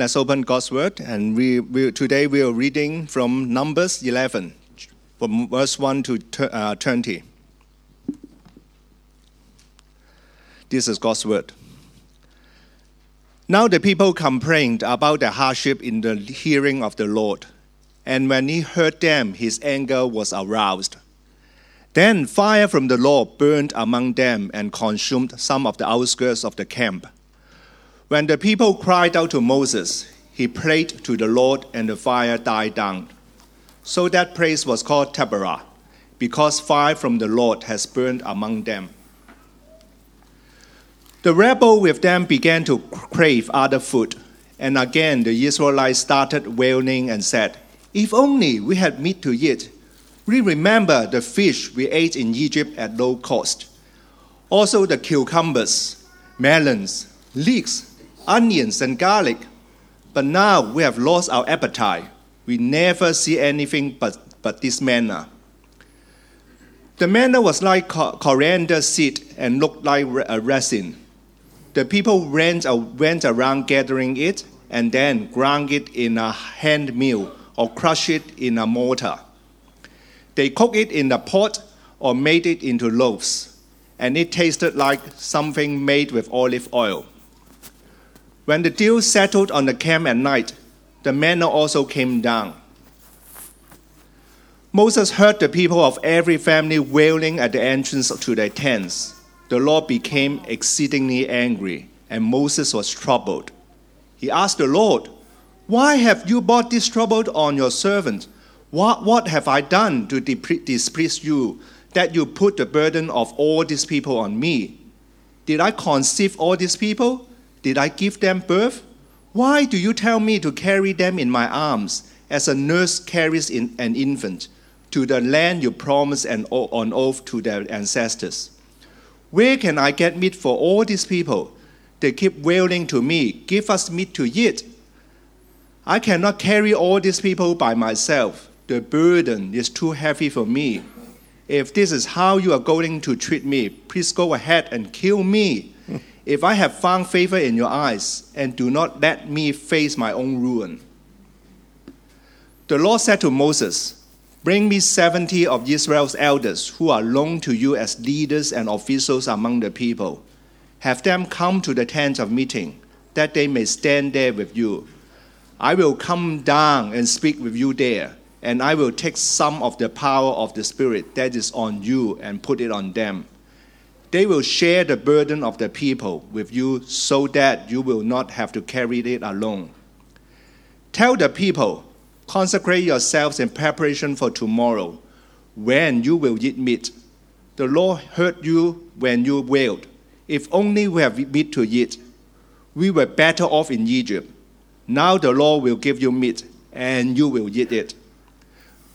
Let's open God's Word, and we, we today we are reading from Numbers 11, from verse 1 to uh, 20. This is God's Word. Now the people complained about the hardship in the hearing of the Lord, and when he heard them, his anger was aroused. Then fire from the Lord burned among them and consumed some of the outskirts of the camp. When the people cried out to Moses, he prayed to the Lord, and the fire died down. So that place was called Taberah, because fire from the Lord has burned among them. The rebel with them began to crave other food, and again the Israelites started wailing and said, If only we had meat to eat. We remember the fish we ate in Egypt at low cost. Also the cucumbers, melons, leeks, onions and garlic. But now we have lost our appetite. We never see anything but, but this manna. The manna was like coriander seed and looked like a resin. The people ran, went around gathering it and then ground it in a hand mill or crushed it in a mortar. They cooked it in a pot or made it into loaves, and it tasted like something made with olive oil. When the dew settled on the camp at night, the manna also came down. Moses heard the people of every family wailing at the entrance to their tents. The Lord became exceedingly angry, and Moses was troubled. He asked the Lord, Why have you brought this trouble on your servant? What, what have I done to displease you that you put the burden of all these people on me? Did I conceive all these people? Did I give them birth? Why do you tell me to carry them in my arms, as a nurse carries in an infant, to the land you promised on oath to their ancestors? Where can I get meat for all these people? They keep wailing to me, Give us meat to eat. I cannot carry all these people by myself. The burden is too heavy for me. If this is how you are going to treat me, please go ahead and kill me if I have found favor in your eyes, and do not let me face my own ruin. The Lord said to Moses, Bring me seventy of Israel's elders who are known to you as leaders and officials among the people. Have them come to the tent of meeting, that they may stand there with you. I will come down and speak with you there, and I will take some of the power of the Spirit that is on you and put it on them they will share the burden of the people with you so that you will not have to carry it alone. Tell the people, consecrate yourselves in preparation for tomorrow, when you will eat meat. The Lord heard you when you wailed. If only we have meat to eat. We were better off in Egypt. Now the Lord will give you meat, and you will eat it.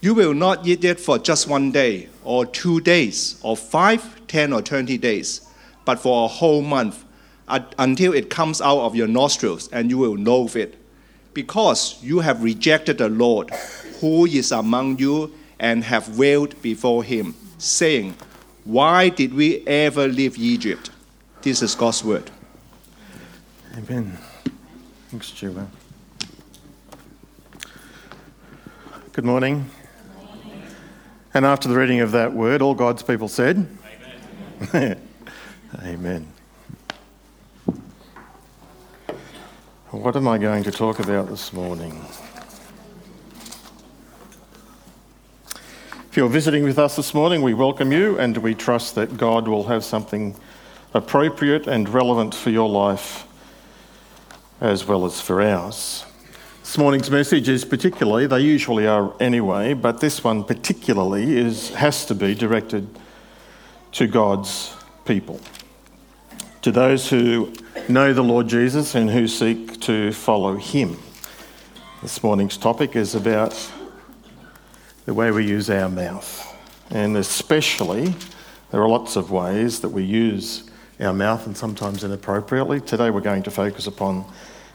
You will not eat it for just one day, or two days, or five 10 or 20 days, but for a whole month until it comes out of your nostrils and you will loathe it. Because you have rejected the Lord who is among you and have wailed before him, saying, Why did we ever leave Egypt? This is God's word. Amen. Thanks, Julia. Good morning. And after the reading of that word, all God's people said, Amen. What am I going to talk about this morning? If you're visiting with us this morning, we welcome you and we trust that God will have something appropriate and relevant for your life as well as for ours. This morning's message is particularly, they usually are anyway, but this one particularly is, has to be directed to God's people, to those who know the Lord Jesus and who seek to follow him. This morning's topic is about the way we use our mouth, and especially there are lots of ways that we use our mouth and sometimes inappropriately. Today we're going to focus upon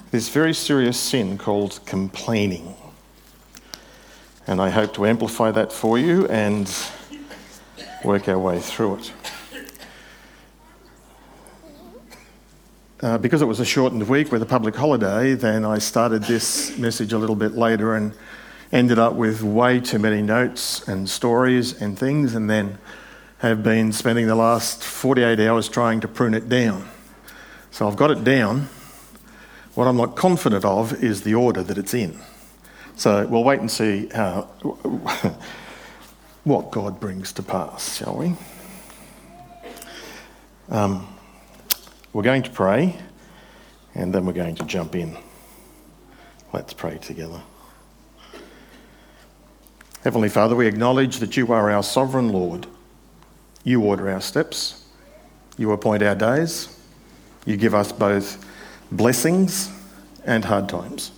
this very serious sin called complaining. And I hope to amplify that for you and work our way through it. uh, because it was a shortened week with a public holiday, then I started this message a little bit later and ended up with way too many notes and stories and things, and then have been spending the last 48 hours trying to prune it down. So I've got it down. What I'm not confident of is the order that it's in. So we'll wait and see how, what God brings to pass, shall we? Um, we're going to pray and then we're going to jump in. Let's pray together. Heavenly Father, we acknowledge that you are our sovereign Lord. You order our steps, you appoint our days, you give us both blessings and hard times.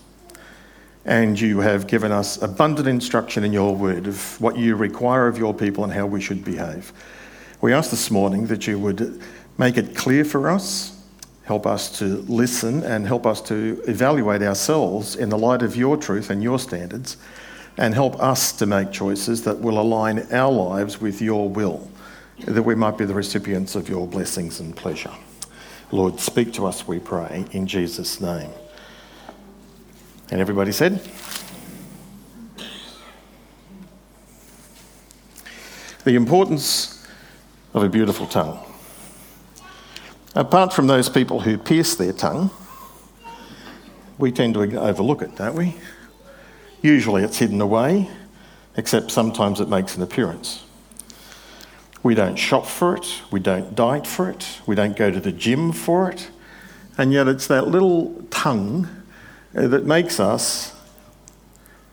And you have given us abundant instruction in your word of what you require of your people and how we should behave. We ask this morning that you would make it clear for us, help us to listen, and help us to evaluate ourselves in the light of your truth and your standards, and help us to make choices that will align our lives with your will, that we might be the recipients of your blessings and pleasure. Lord, speak to us, we pray, in Jesus' name. And everybody said? The importance of a beautiful tongue. Apart from those people who pierce their tongue, we tend to overlook it, don't we? Usually it's hidden away, except sometimes it makes an appearance. We don't shop for it, we don't diet for it, we don't go to the gym for it, and yet it's that little tongue Uh, that makes us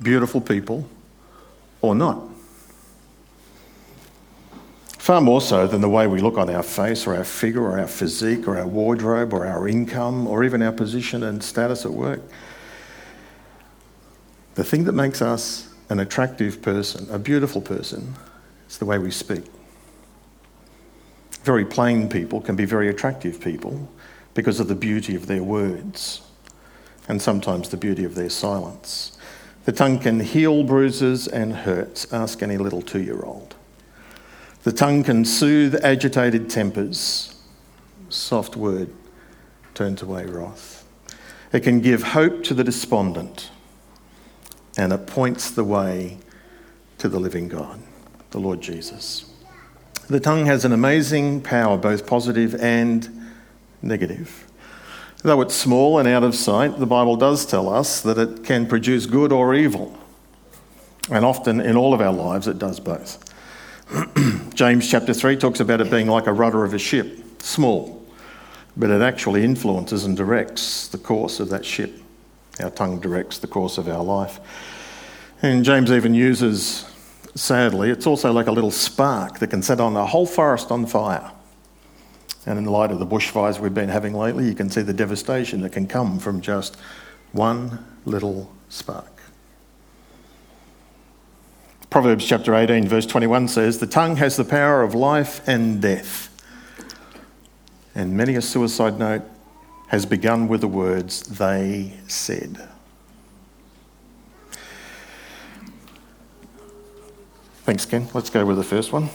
beautiful people or not. Far more so than the way we look on our face or our figure or our physique or our wardrobe or our income or even our position and status at work. The thing that makes us an attractive person, a beautiful person, is the way we speak. Very plain people can be very attractive people because of the beauty of their words and sometimes the beauty of their silence. The tongue can heal bruises and hurts. Ask any little two year old. The tongue can soothe agitated tempers. Soft word turns away wrath. It can give hope to the despondent, and it points the way to the living God, the Lord Jesus. The tongue has an amazing power, both positive and negative. Though it's small and out of sight, the Bible does tell us that it can produce good or evil. And often in all of our lives, it does both. James chapter 3 talks about it being like a rudder of a ship, small, but it actually influences and directs the course of that ship. Our tongue directs the course of our life. And James even uses, sadly, it's also like a little spark that can set on a whole forest on fire. And in the light of the bushfires we've been having lately, you can see the devastation that can come from just one little spark. Proverbs chapter 18, verse 21 says, The tongue has the power of life and death. And many a suicide note has begun with the words, They said. Thanks, Ken. Let's go with the first one.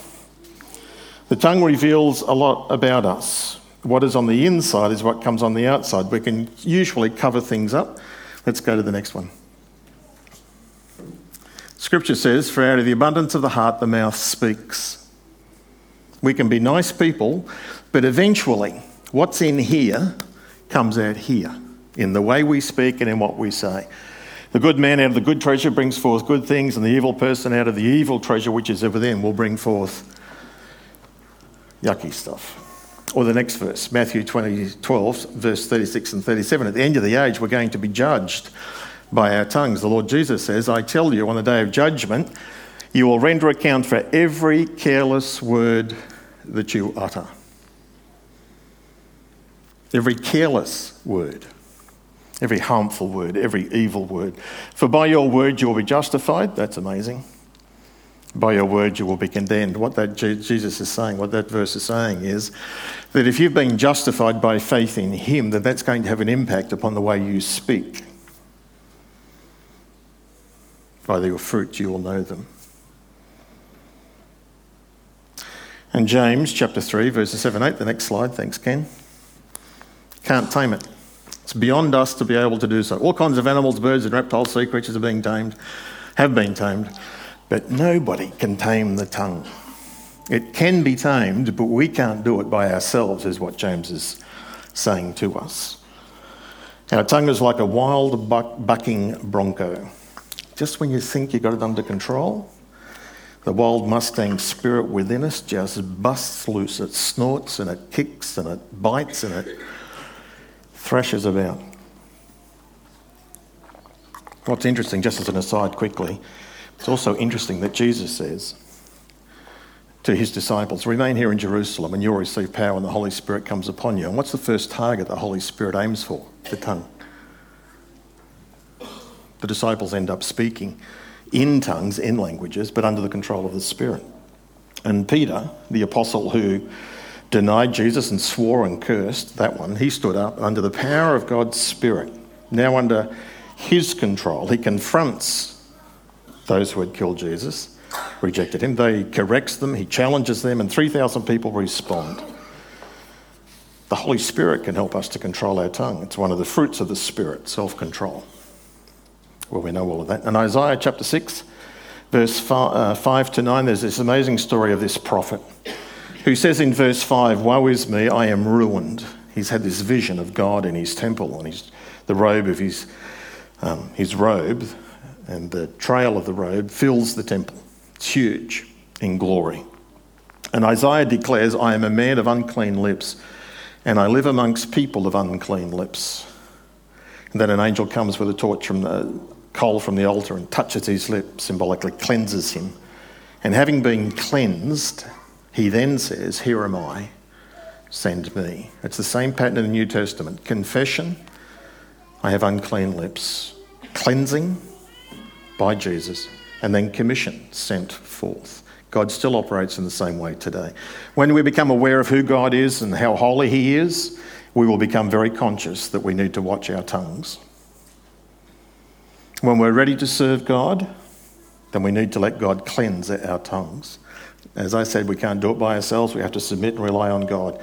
The tongue reveals a lot about us. What is on the inside is what comes on the outside. We can usually cover things up. Let's go to the next one. Scripture says, For out of the abundance of the heart, the mouth speaks. We can be nice people, but eventually, what's in here comes out here in the way we speak and in what we say. The good man out of the good treasure brings forth good things, and the evil person out of the evil treasure which is within will bring forth yucky stuff. Or the next verse, Matthew 20, 12, verse 36 and 37. At the end of the age, we're going to be judged by our tongues. The Lord Jesus says, I tell you, on the day of judgment, you will render account for every careless word that you utter. Every careless word, every harmful word, every evil word. For by your word you will be justified. That's amazing. By your word you will be condemned. What that Jesus is saying, what that verse is saying is that if you've been justified by faith in Him, then that's going to have an impact upon the way you speak. By your fruit you will know them. And James chapter 3, verses 7 8, the next slide, thanks, Ken. Can't tame it. It's beyond us to be able to do so. All kinds of animals, birds, and reptiles, sea creatures are being tamed, have been tamed, but nobody can tame the tongue. It can be tamed, but we can't do it by ourselves, is what James is saying to us. Our tongue is like a wild buck, bucking bronco. Just when you think you've got it under control, the wild Mustang spirit within us just busts loose. It snorts and it kicks and it bites and it thrashes about. What's interesting, just as an aside quickly, it's also interesting that Jesus says to his disciples, Remain here in Jerusalem and you'll receive power when the Holy Spirit comes upon you. And what's the first target the Holy Spirit aims for? The tongue. The disciples end up speaking in tongues, in languages, but under the control of the Spirit. And Peter, the apostle who denied Jesus and swore and cursed, that one, he stood up under the power of God's Spirit. Now, under his control, he confronts those who had killed Jesus, rejected him. They corrects them, he challenges them, and 3,000 people respond. The Holy Spirit can help us to control our tongue. It's one of the fruits of the Spirit, self control. Well, we know all of that. In Isaiah chapter 6, verse 5, uh, 5 to 9, there's this amazing story of this prophet who says in verse 5, Woe is me, I am ruined. He's had this vision of God in his temple and his, the robe of his, um, his robe, and the trail of the robe fills the temple. It's huge in glory. And Isaiah declares, I am a man of unclean lips, and I live amongst people of unclean lips. And then an angel comes with a torch from the coal from the altar and touches his lip, symbolically cleanses him. And having been cleansed, he then says, Here am I, send me. It's the same pattern in the New Testament confession, I have unclean lips, cleansing by Jesus, and then commission, sent forth. God still operates in the same way today. When we become aware of who God is and how holy He is, we will become very conscious that we need to watch our tongues. When we're ready to serve God, then we need to let God cleanse our tongues. As I said, we can't do it by ourselves. We have to submit and rely on God.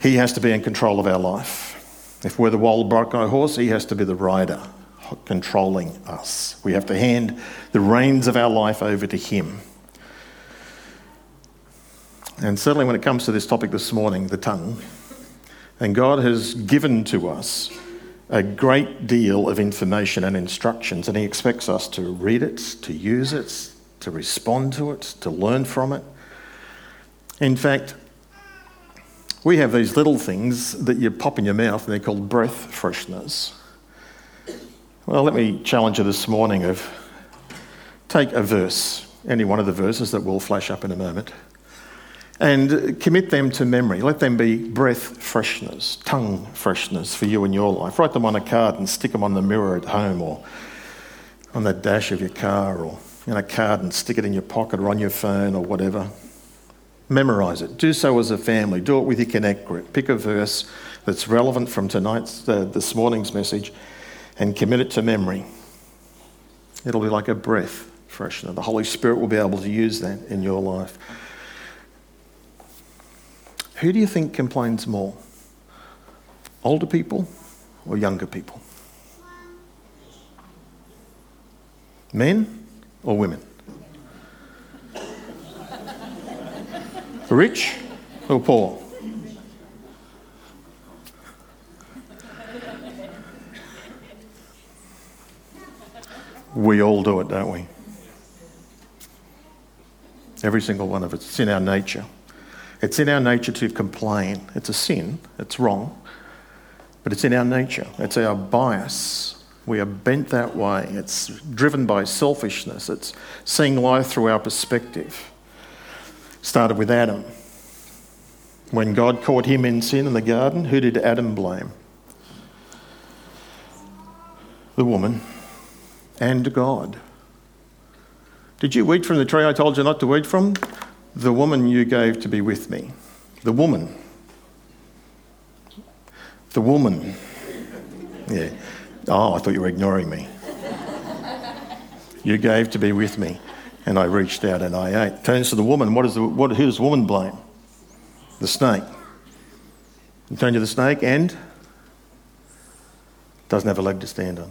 He has to be in control of our life. If we're the wild horse, He has to be the rider controlling us. We have to hand the reins of our life over to Him. And certainly when it comes to this topic this morning, the tongue, and God has given to us a great deal of information and instructions, and He expects us to read it, to use it, to respond to it, to learn from it. In fact, we have these little things that you pop in your mouth, and they're called breath fresheners. Well, let me challenge you this morning of take a verse, any one of the verses that will flash up in a moment, and commit them to memory. Let them be breath fresheners, tongue fresheners for you in your life. Write them on a card and stick them on the mirror at home or on the dash of your car or in a card and stick it in your pocket or on your phone or whatever. Memorize it. Do so as a family. Do it with your Connect group. Pick a verse that's relevant from tonight's, uh, this morning's message and commit it to memory. It'll be like a breath freshener. The Holy Spirit will be able to use that in your life. Who do you think complains more? Older people or younger people? Men or women? Rich or poor? We all do it, don't we? Every single one of us. It's in our nature. It's in our nature to complain. It's a sin, it's wrong, but it's in our nature. It's our bias. We are bent that way. It's driven by selfishness. It's seeing life through our perspective. Started with Adam. When God caught him in sin in the garden, who did Adam blame? The woman and God. Did you eat from the tree I told you not to eat from? The woman you gave to be with me. The woman. The woman. Yeah. Oh, I thought you were ignoring me. you gave to be with me, and I reached out and I ate. Turns to the woman. What is the, what, who does the woman blame? The snake. You turn to the snake and Doesn't have a leg to stand on.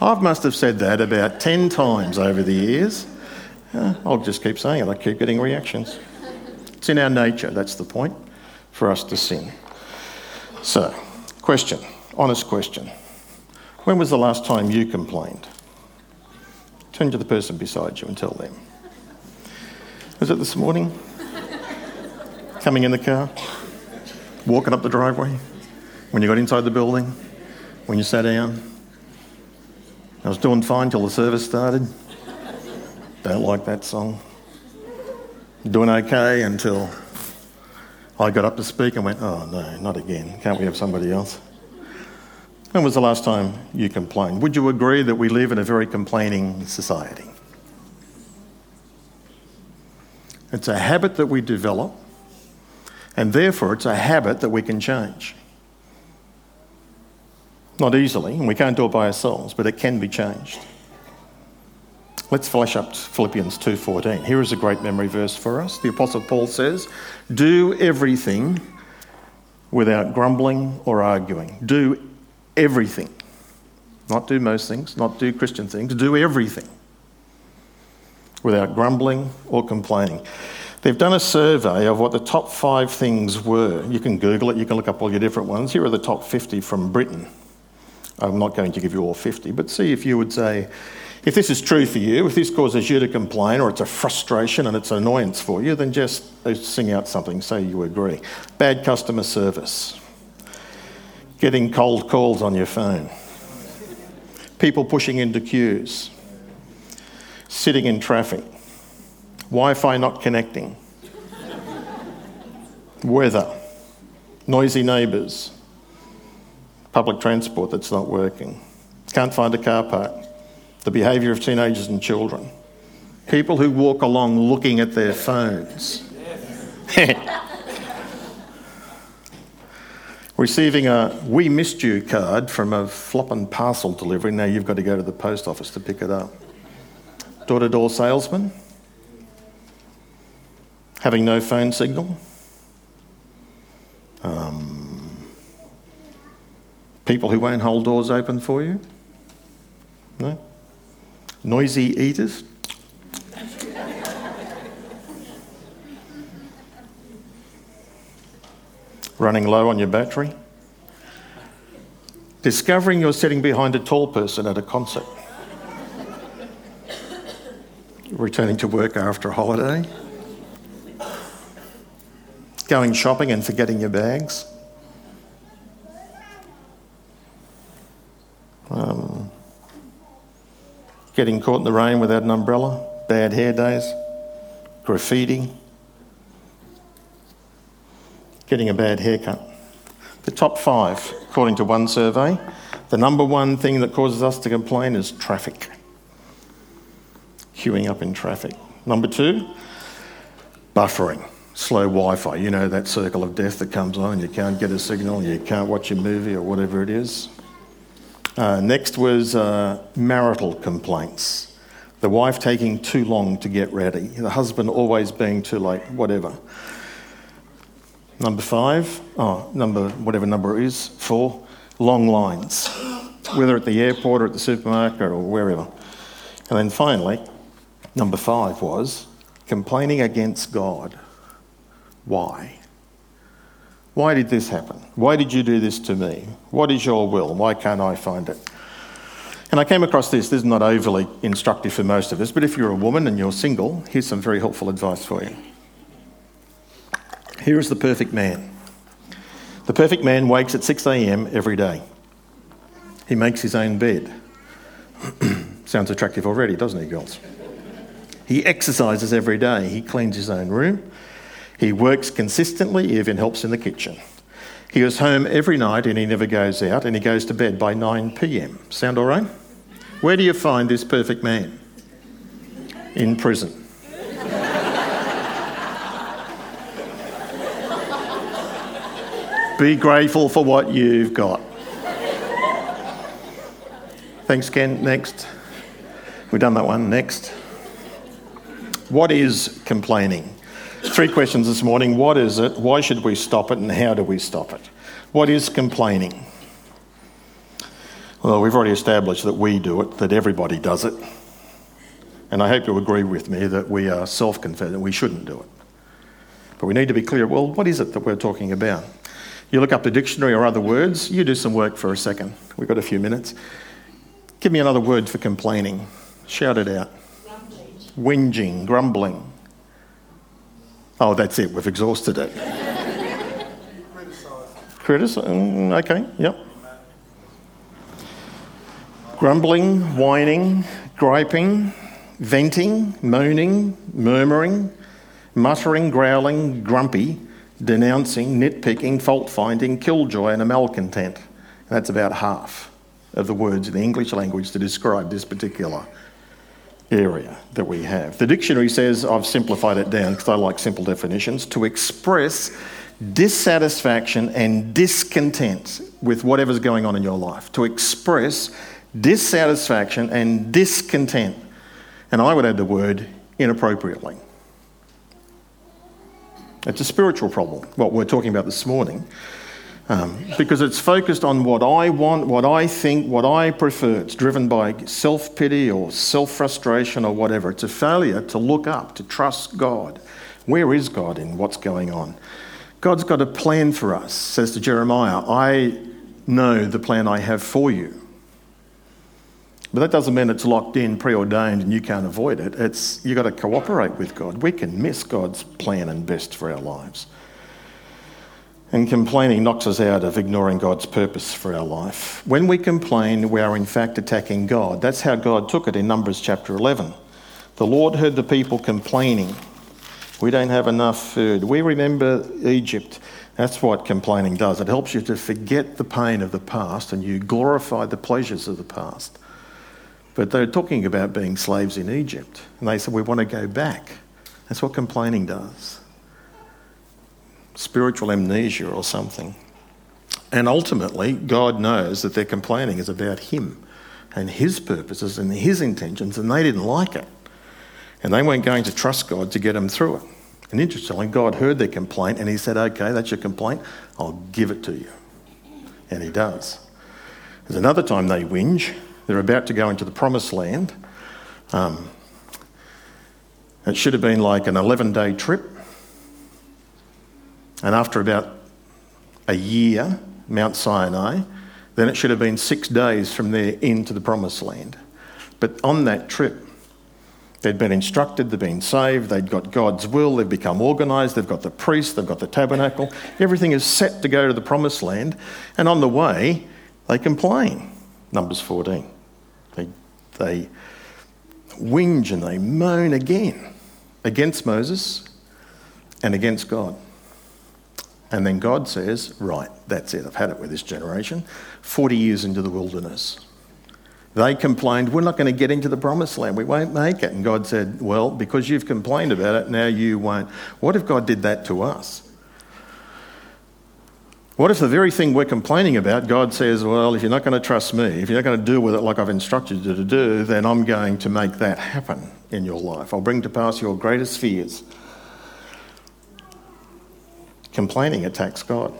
I must have said that about 10 times over the years. Uh, I'll just keep saying it, I keep getting reactions. It's in our nature, that's the point, for us to sin. So, question, honest question. When was the last time you complained? Turn to the person beside you and tell them. Was it this morning? Coming in the car? Walking up the driveway? When you got inside the building? When you sat down? I was doing fine till the service started. Don't like that song. Doing okay until I got up to speak and went, oh no, not again. Can't we have somebody else? When was the last time you complained? Would you agree that we live in a very complaining society? It's a habit that we develop, and therefore it's a habit that we can change. Not easily, and we can't do it by ourselves, but it can be changed. Let's flash up Philippians 2:14. Here is a great memory verse for us. The apostle Paul says, "Do everything without grumbling or arguing. Do everything. Not do most things, not do Christian things, do everything without grumbling or complaining." They've done a survey of what the top 5 things were. You can Google it, you can look up all your different ones. Here are the top 50 from Britain. I'm not going to give you all 50, but see if you would say, if this is true for you, if this causes you to complain or it's a frustration and it's an annoyance for you, then just uh, sing out something, say you agree. Bad customer service, getting cold calls on your phone, people pushing into queues, sitting in traffic, Wi Fi not connecting, weather, noisy neighbours public transport that's not working, can't find a car park, the behaviour of teenagers and children, people who walk along looking at their phones. Receiving a We Missed You card from a flopping parcel delivery, now you've got to go to the post office to pick it up. Door to door salesman, having no phone signal. Um, People who won't hold doors open for you? No? Noisy eaters? Running low on your battery? Discovering you're sitting behind a tall person at a concert? Returning to work after a holiday? Going shopping and forgetting your bags? Getting caught in the rain without an umbrella, bad hair days, graffiti, getting a bad haircut. The top five, according to one survey, the number one thing that causes us to complain is traffic. Queuing up in traffic. Number two, buffering, slow Wi Fi. You know that circle of death that comes on you can't get a signal, you can't watch a movie or whatever it is. Uh, next was uh, marital complaints. The wife taking too long to get ready, the husband always being too late, whatever. Number five, oh, number, whatever number it is, four, long lines, whether at the airport or at the supermarket or wherever. And then finally, number five was complaining against God. Why? Why did this happen? Why did you do this to me? What is your will? Why can't I find it? And I came across this. This is not overly instructive for most of us, but if you're a woman and you're single, here's some very helpful advice for you. Here is the perfect man. The perfect man wakes at 6 a.m. every day. He makes his own bed. Sounds attractive already, doesn't he, girls? He exercises every day. He cleans his own room. He works consistently, he even helps in the kitchen. He goes home every night and he never goes out, and he goes to bed by 9 pm. Sound all right? Where do you find this perfect man? In prison. Be grateful for what you've got. Thanks, Ken. Next. We've done that one. Next. What is complaining? Three questions this morning. What is it? Why should we stop it? And how do we stop it? What is complaining? Well, we've already established that we do it, that everybody does it. And I hope you agree with me that we are self confessing, we shouldn't do it. But we need to be clear well, what is it that we're talking about? You look up the dictionary or other words, you do some work for a second. We've got a few minutes. Give me another word for complaining. Shout it out. Grumbling. Whinging, grumbling. Oh, that's it, we've exhausted it. Criticise. Mm, okay, yep. Grumbling, whining, griping, venting, moaning, murmuring, muttering, growling, grumpy, denouncing, nitpicking, fault finding, killjoy, and a malcontent. That's about half of the words in the English language to describe this particular area that we have. The dictionary says, I've simplified it down because I like simple definitions, to express dissatisfaction and discontent with whatever's going on in your life. To express dissatisfaction and discontent. And I would add the word inappropriately. It's a spiritual problem, what we're talking about this morning, um, because it's focused on what I want, what I think, what I prefer. It's driven by self pity or self frustration or whatever. It's a failure to look up, to trust God. Where is God in what's going on? God's got a plan for us, says to Jeremiah. I know the plan I have for you. But that doesn't mean it's locked in, preordained, and you can't avoid it. It's you've got to cooperate with God. We can miss God's plan and best for our lives. And complaining knocks us out of ignoring God's purpose for our life. When we complain, we are in fact attacking God. That's how God took it in Numbers chapter 11. The Lord heard the people complaining. We don't have enough food. We remember Egypt. That's what complaining does. It helps you to forget the pain of the past and you glorify the pleasures of the past. But they're talking about being slaves in Egypt. And they said, We want to go back. That's what complaining does spiritual amnesia or something. And ultimately, God knows that their complaining is about Him and His purposes and His intentions, and they didn't like it. And they weren't going to trust God to get them through it. And interestingly, God heard their complaint and He said, Okay, that's your complaint, I'll give it to you. And He does. There's another time they whinge they're about to go into the promised land. Um, it should have been like an 11 day trip. And after about a year, Mount Sinai, then it should have been six days from there into the promised land. But on that trip, they'd been instructed, they'd been saved, they'd got God's will, they've become organised, they've got the priest, they've got the tabernacle. Everything is set to go to the promised land. And on the way, they complain. Numbers 14. They, they whinge and they moan again against Moses and against God. And then God says, Right, that's it, I've had it with this generation. 40 years into the wilderness. They complained, We're not going to get into the promised land, we won't make it. And God said, Well, because you've complained about it, now you won't. What if God did that to us? What if the very thing we're complaining about, God says, Well, if you're not going to trust me, if you're not going to deal with it like I've instructed you to do, then I'm going to make that happen in your life. I'll bring to pass your greatest fears. Complaining attacks God.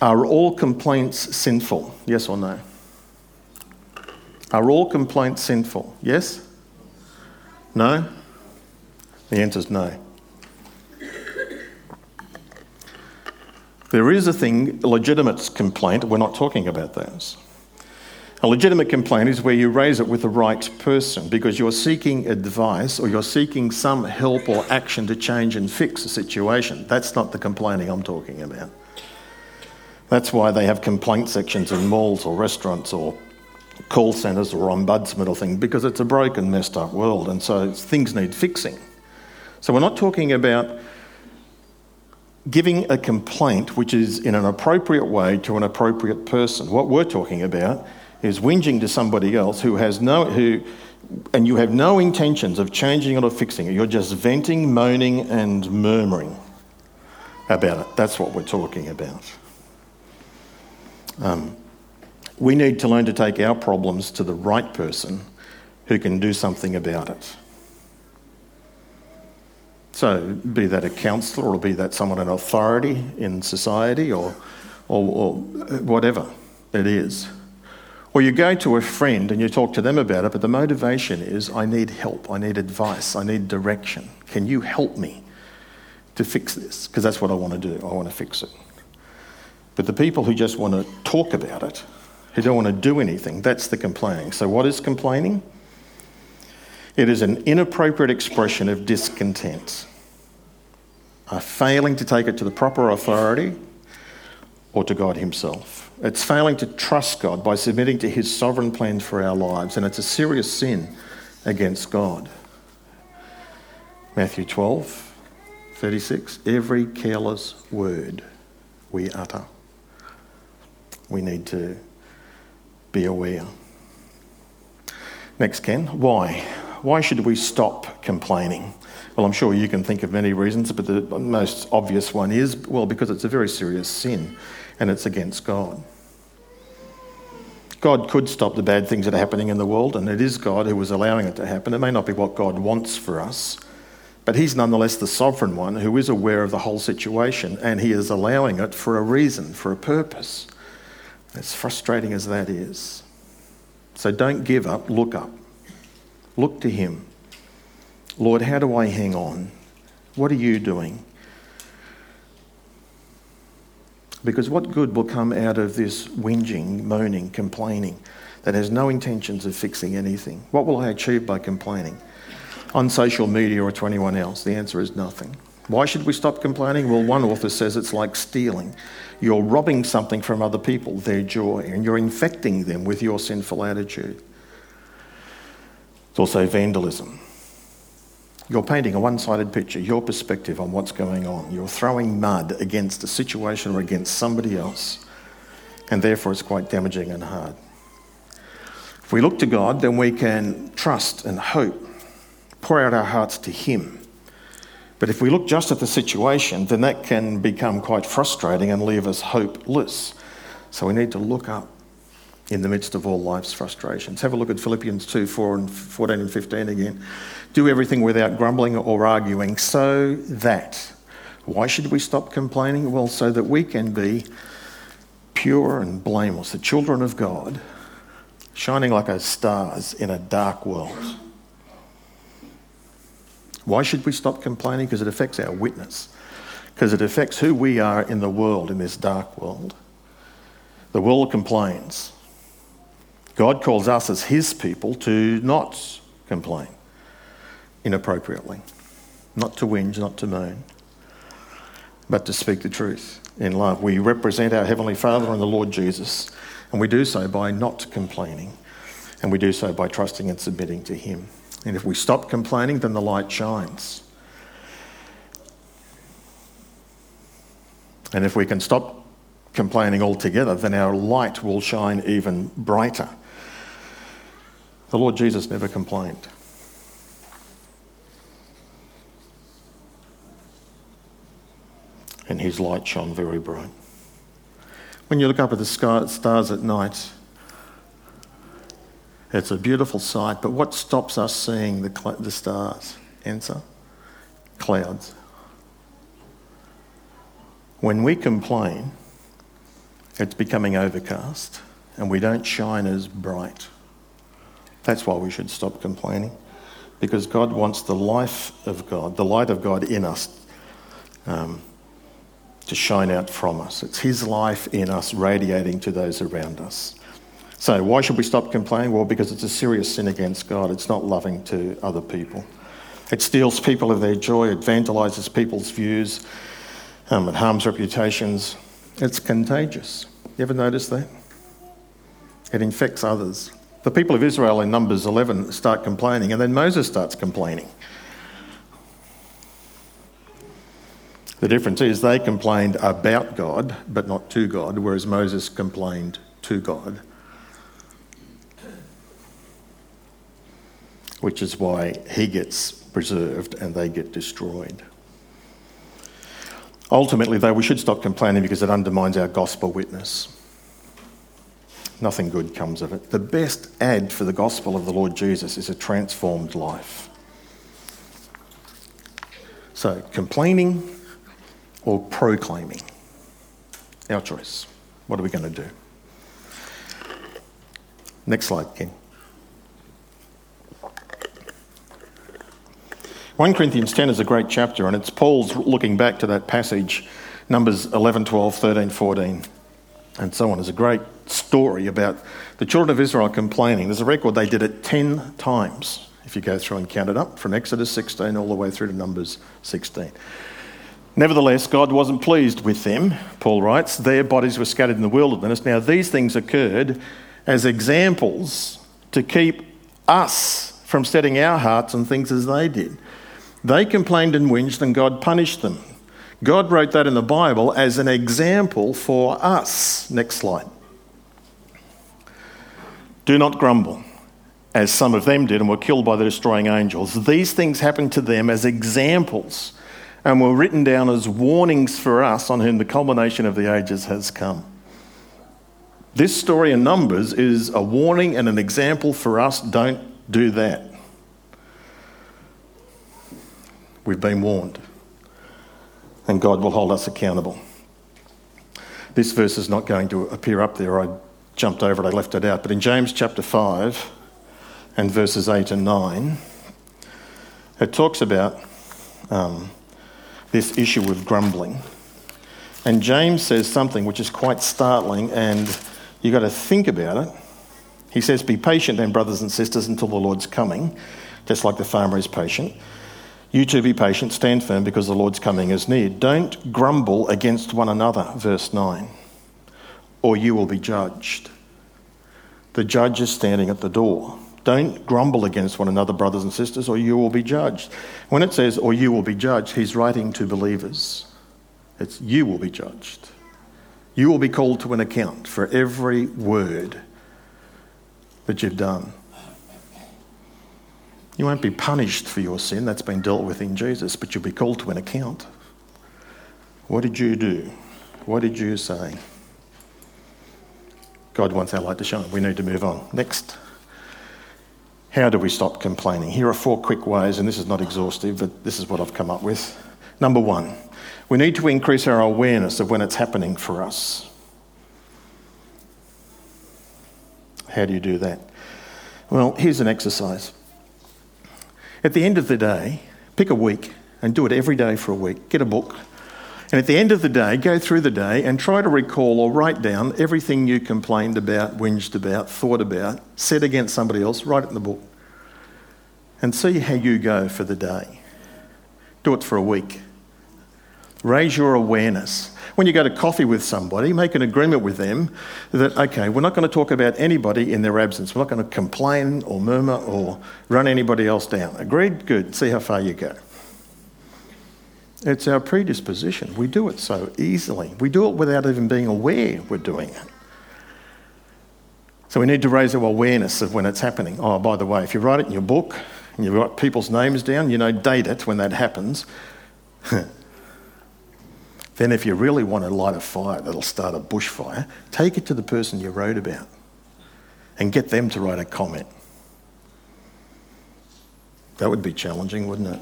Are all complaints sinful? Yes or no? Are all complaints sinful? Yes? No? The answer is no. There is a thing, legitimate complaint, we're not talking about those. A legitimate complaint is where you raise it with the right person because you're seeking advice or you're seeking some help or action to change and fix a situation. That's not the complaining I'm talking about. That's why they have complaint sections in malls or restaurants or call centres or ombudsman or thing because it's a broken, messed up world and so things need fixing. So we're not talking about giving a complaint which is in an appropriate way to an appropriate person. What we're talking about is whinging to somebody else who has no who and you have no intentions of changing it or fixing it. You're just venting, moaning, and murmuring about it. That's what we're talking about. Um, we need to learn to take our problems to the right person who can do something about it. So, be that a counsellor or be that someone in authority in society or, or, or whatever it is. Or you go to a friend and you talk to them about it, but the motivation is I need help, I need advice, I need direction. Can you help me to fix this? Because that's what I want to do, I want to fix it. But the people who just want to talk about it, who don't want to do anything, that's the complaining. So, what is complaining? It is an inappropriate expression of discontent, a failing to take it to the proper authority or to God Himself. It's failing to trust God by submitting to His sovereign plan for our lives, and it's a serious sin against God. Matthew 12, 36. Every careless word we utter, we need to be aware. Next, Ken. Why? Why should we stop complaining? Well, I'm sure you can think of many reasons, but the most obvious one is well, because it's a very serious sin and it's against God. God could stop the bad things that are happening in the world, and it is God who is allowing it to happen. It may not be what God wants for us, but He's nonetheless the sovereign one who is aware of the whole situation, and He is allowing it for a reason, for a purpose. As frustrating as that is. So don't give up, look up. Look to Him. Lord, how do I hang on? What are you doing? Because what good will come out of this whinging, moaning, complaining that has no intentions of fixing anything? What will I achieve by complaining? On social media or to anyone else, the answer is nothing. Why should we stop complaining? Well, one author says it's like stealing. You're robbing something from other people, their joy, and you're infecting them with your sinful attitude. It's also vandalism. You're painting a one sided picture, your perspective on what's going on. You're throwing mud against a situation or against somebody else, and therefore it's quite damaging and hard. If we look to God, then we can trust and hope, pour out our hearts to Him. But if we look just at the situation, then that can become quite frustrating and leave us hopeless. So we need to look up in the midst of all life's frustrations. Have a look at Philippians 2 4 and 14 and 15 again. Do everything without grumbling or arguing, so that. Why should we stop complaining? Well, so that we can be pure and blameless, the children of God, shining like as stars in a dark world. Why should we stop complaining? Because it affects our witness, because it affects who we are in the world, in this dark world. The world complains. God calls us as His people to not complain inappropriately, not to whinge, not to moan, but to speak the truth in love. We represent our Heavenly Father and the Lord Jesus, and we do so by not complaining, and we do so by trusting and submitting to Him. And if we stop complaining, then the light shines. And if we can stop complaining altogether, then our light will shine even brighter. The Lord Jesus never complained. And his light shone very bright. When you look up at the sky, stars at night, it's a beautiful sight, but what stops us seeing the, cl- the stars? Answer clouds. When we complain, it's becoming overcast and we don't shine as bright. That's why we should stop complaining. Because God wants the life of God, the light of God in us, um, to shine out from us. It's His life in us radiating to those around us. So, why should we stop complaining? Well, because it's a serious sin against God. It's not loving to other people. It steals people of their joy, it vandalises people's views, um, it harms reputations. It's contagious. You ever notice that? It infects others. The people of Israel in Numbers 11 start complaining, and then Moses starts complaining. The difference is they complained about God, but not to God, whereas Moses complained to God. Which is why he gets preserved and they get destroyed. Ultimately, though, we should stop complaining because it undermines our gospel witness. Nothing good comes of it. The best ad for the gospel of the Lord Jesus is a transformed life. So, complaining or proclaiming? Our choice. What are we going to do? Next slide, Ken. 1 Corinthians 10 is a great chapter, and it's Paul's looking back to that passage, Numbers 11, 12, 13, 14, and so on. It's a great story about the children of Israel complaining. There's a record they did it 10 times, if you go through and count it up, from Exodus 16 all the way through to Numbers 16. Nevertheless, God wasn't pleased with them, Paul writes. Their bodies were scattered in the wilderness. Now, these things occurred as examples to keep us from setting our hearts on things as they did. They complained and whinged, and God punished them. God wrote that in the Bible as an example for us. Next slide. Do not grumble, as some of them did and were killed by the destroying angels. These things happened to them as examples and were written down as warnings for us on whom the culmination of the ages has come. This story in Numbers is a warning and an example for us don't do that. We've been warned, and God will hold us accountable. This verse is not going to appear up there. I jumped over it, I left it out. But in James chapter 5 and verses 8 and 9, it talks about um, this issue of grumbling. And James says something which is quite startling, and you've got to think about it. He says, Be patient then, brothers and sisters, until the Lord's coming, just like the farmer is patient. You too be patient, stand firm, because the Lord's coming is near. Don't grumble against one another, verse 9 or you will be judged. The judge is standing at the door. Don't grumble against one another, brothers and sisters, or you will be judged. When it says, or you will be judged, he's writing to believers. It's you will be judged. You will be called to an account for every word that you've done. You won't be punished for your sin, that's been dealt with in Jesus, but you'll be called to an account. What did you do? What did you say? God wants our light to shine. We need to move on. Next. How do we stop complaining? Here are four quick ways, and this is not exhaustive, but this is what I've come up with. Number one, we need to increase our awareness of when it's happening for us. How do you do that? Well, here's an exercise. At the end of the day, pick a week and do it every day for a week. Get a book, and at the end of the day, go through the day and try to recall or write down everything you complained about, whinged about, thought about, said against somebody else, write it in the book. And see how you go for the day. Do it for a week. Raise your awareness. When you go to coffee with somebody, make an agreement with them that, okay, we're not going to talk about anybody in their absence. We're not going to complain or murmur or run anybody else down. Agreed? Good. See how far you go. It's our predisposition. We do it so easily. We do it without even being aware we're doing it. So we need to raise our awareness of when it's happening. Oh, by the way, if you write it in your book and you write people's names down, you know, date it when that happens. then, if you really want to light a fire that'll start a bushfire, take it to the person you wrote about and get them to write a comment. That would be challenging, wouldn't it?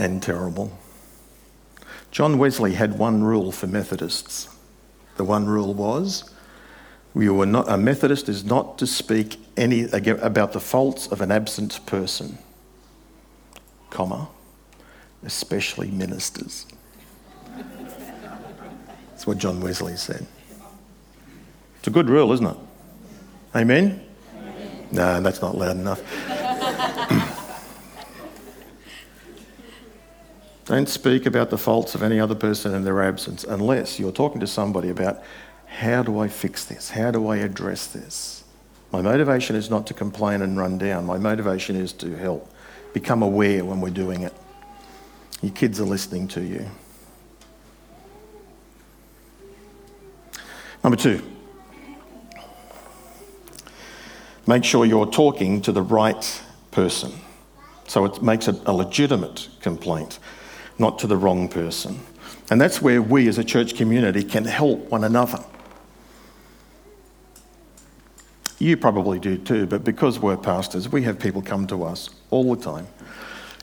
And terrible. John Wesley had one rule for Methodists. The one rule was you were not, a Methodist is not to speak any, about the faults of an absent person, comma, especially ministers. That's what John Wesley said. It's a good rule, isn't it? Amen? Amen. No, that's not loud enough. Don't speak about the faults of any other person in their absence unless you're talking to somebody about how do I fix this? How do I address this? My motivation is not to complain and run down. My motivation is to help. Become aware when we're doing it. Your kids are listening to you. Number two, make sure you're talking to the right person. So it makes it a legitimate complaint not to the wrong person. And that's where we as a church community can help one another. You probably do too, but because we're pastors, we have people come to us all the time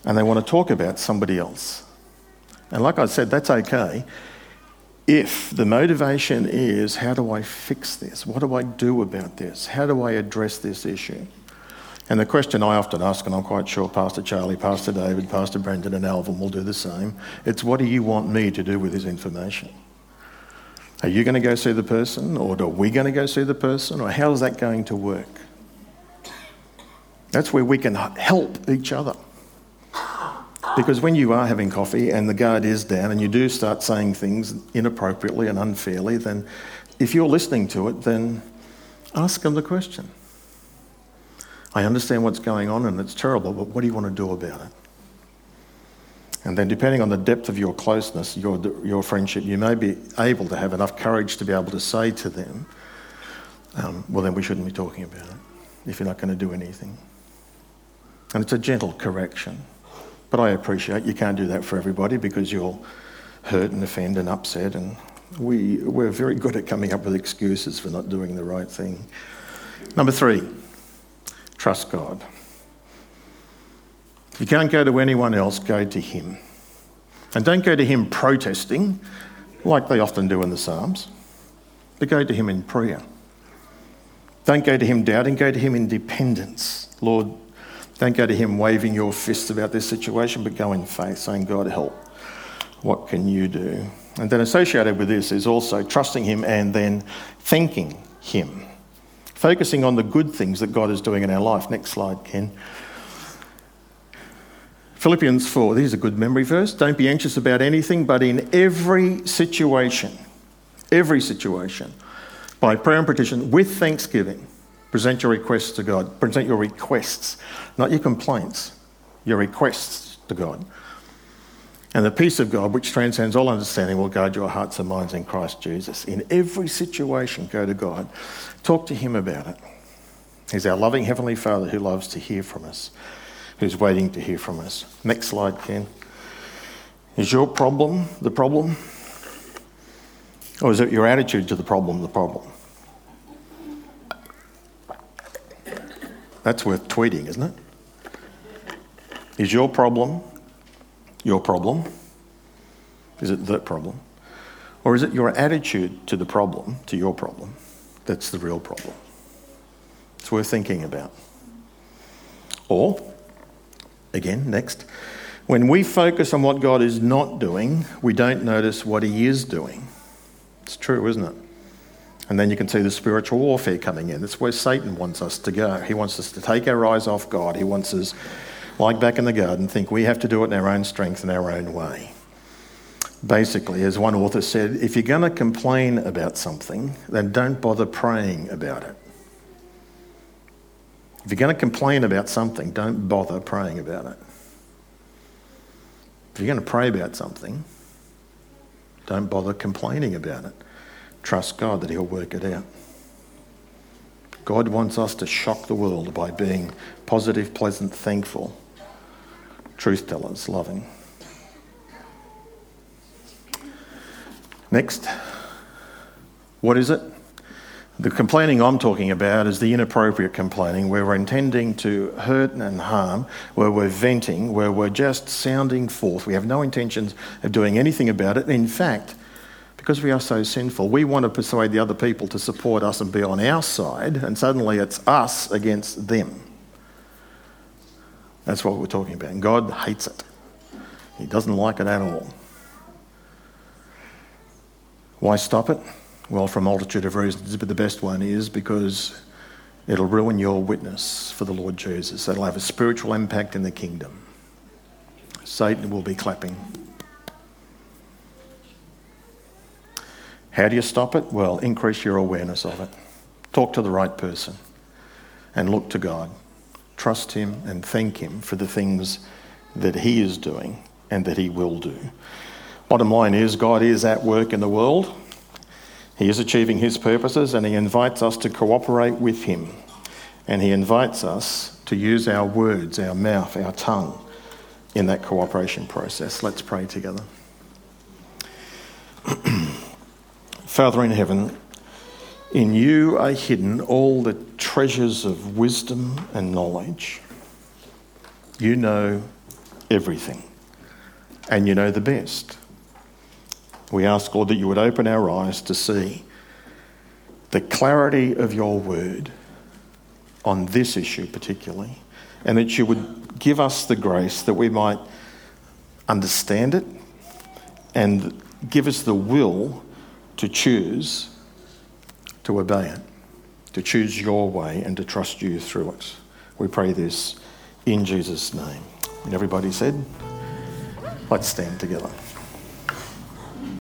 and they want to talk about somebody else. And like I said, that's okay if the motivation is how do I fix this? What do I do about this? How do I address this issue? And the question I often ask, and I'm quite sure Pastor Charlie, Pastor David, Pastor Brendan, and Alvin will do the same it's what do you want me to do with this information? Are you going to go see the person, or are we going to go see the person, or how is that going to work? That's where we can help each other. Because when you are having coffee and the guard is down and you do start saying things inappropriately and unfairly, then if you're listening to it, then ask them the question. I understand what's going on and it's terrible, but what do you want to do about it? And then, depending on the depth of your closeness, your, your friendship, you may be able to have enough courage to be able to say to them, um, Well, then we shouldn't be talking about it if you're not going to do anything. And it's a gentle correction. But I appreciate you can't do that for everybody because you'll hurt and offend and upset. And we, we're very good at coming up with excuses for not doing the right thing. Number three, trust God. You can't go to anyone else, go to Him. And don't go to Him protesting like they often do in the Psalms, but go to Him in prayer. Don't go to Him doubting, go to Him in dependence. Lord, don't go to Him waving your fists about this situation, but go in faith, saying, God, help. What can you do? And then associated with this is also trusting Him and then thanking Him. Focusing on the good things that God is doing in our life. Next slide, Ken. Philippians 4, this is a good memory verse. Don't be anxious about anything, but in every situation, every situation, by prayer and petition, with thanksgiving, Present your requests to God. Present your requests, not your complaints, your requests to God. And the peace of God, which transcends all understanding, will guard your hearts and minds in Christ Jesus. In every situation, go to God. Talk to Him about it. He's our loving Heavenly Father who loves to hear from us, who's waiting to hear from us. Next slide, Ken. Is your problem the problem? Or is it your attitude to the problem the problem? That's worth tweeting, isn't it? Is your problem your problem? Is it the problem? Or is it your attitude to the problem, to your problem, that's the real problem? It's worth thinking about. Or, again, next, when we focus on what God is not doing, we don't notice what He is doing. It's true, isn't it? And then you can see the spiritual warfare coming in. That's where Satan wants us to go. He wants us to take our eyes off God. He wants us, like back in the garden, think we have to do it in our own strength and our own way. Basically, as one author said, if you're going to complain about something, then don't bother praying about it. If you're going to complain about something, don't bother praying about it. If you're going to pray about something, don't bother complaining about it trust God that He'll work it out. God wants us to shock the world by being positive, pleasant, thankful, truth tellers, loving. Next, what is it? The complaining I'm talking about is the inappropriate complaining where we're intending to hurt and harm, where we're venting, where we're just sounding forth. We have no intentions of doing anything about it. In fact, because we are so sinful, we want to persuade the other people to support us and be on our side, and suddenly it's us against them. That's what we're talking about. And God hates it, He doesn't like it at all. Why stop it? Well, for a multitude of reasons, but the best one is because it'll ruin your witness for the Lord Jesus. It'll have a spiritual impact in the kingdom. Satan will be clapping. How do you stop it? Well, increase your awareness of it. Talk to the right person and look to God. Trust Him and thank Him for the things that He is doing and that He will do. Bottom line is, God is at work in the world. He is achieving His purposes and He invites us to cooperate with Him. And He invites us to use our words, our mouth, our tongue in that cooperation process. Let's pray together. Father in heaven, in you are hidden all the treasures of wisdom and knowledge. You know everything, and you know the best. We ask, Lord, that you would open our eyes to see the clarity of your word on this issue, particularly, and that you would give us the grace that we might understand it and give us the will to choose to obey it, to choose your way and to trust you through it. We pray this in Jesus' name. And everybody said, let's stand together.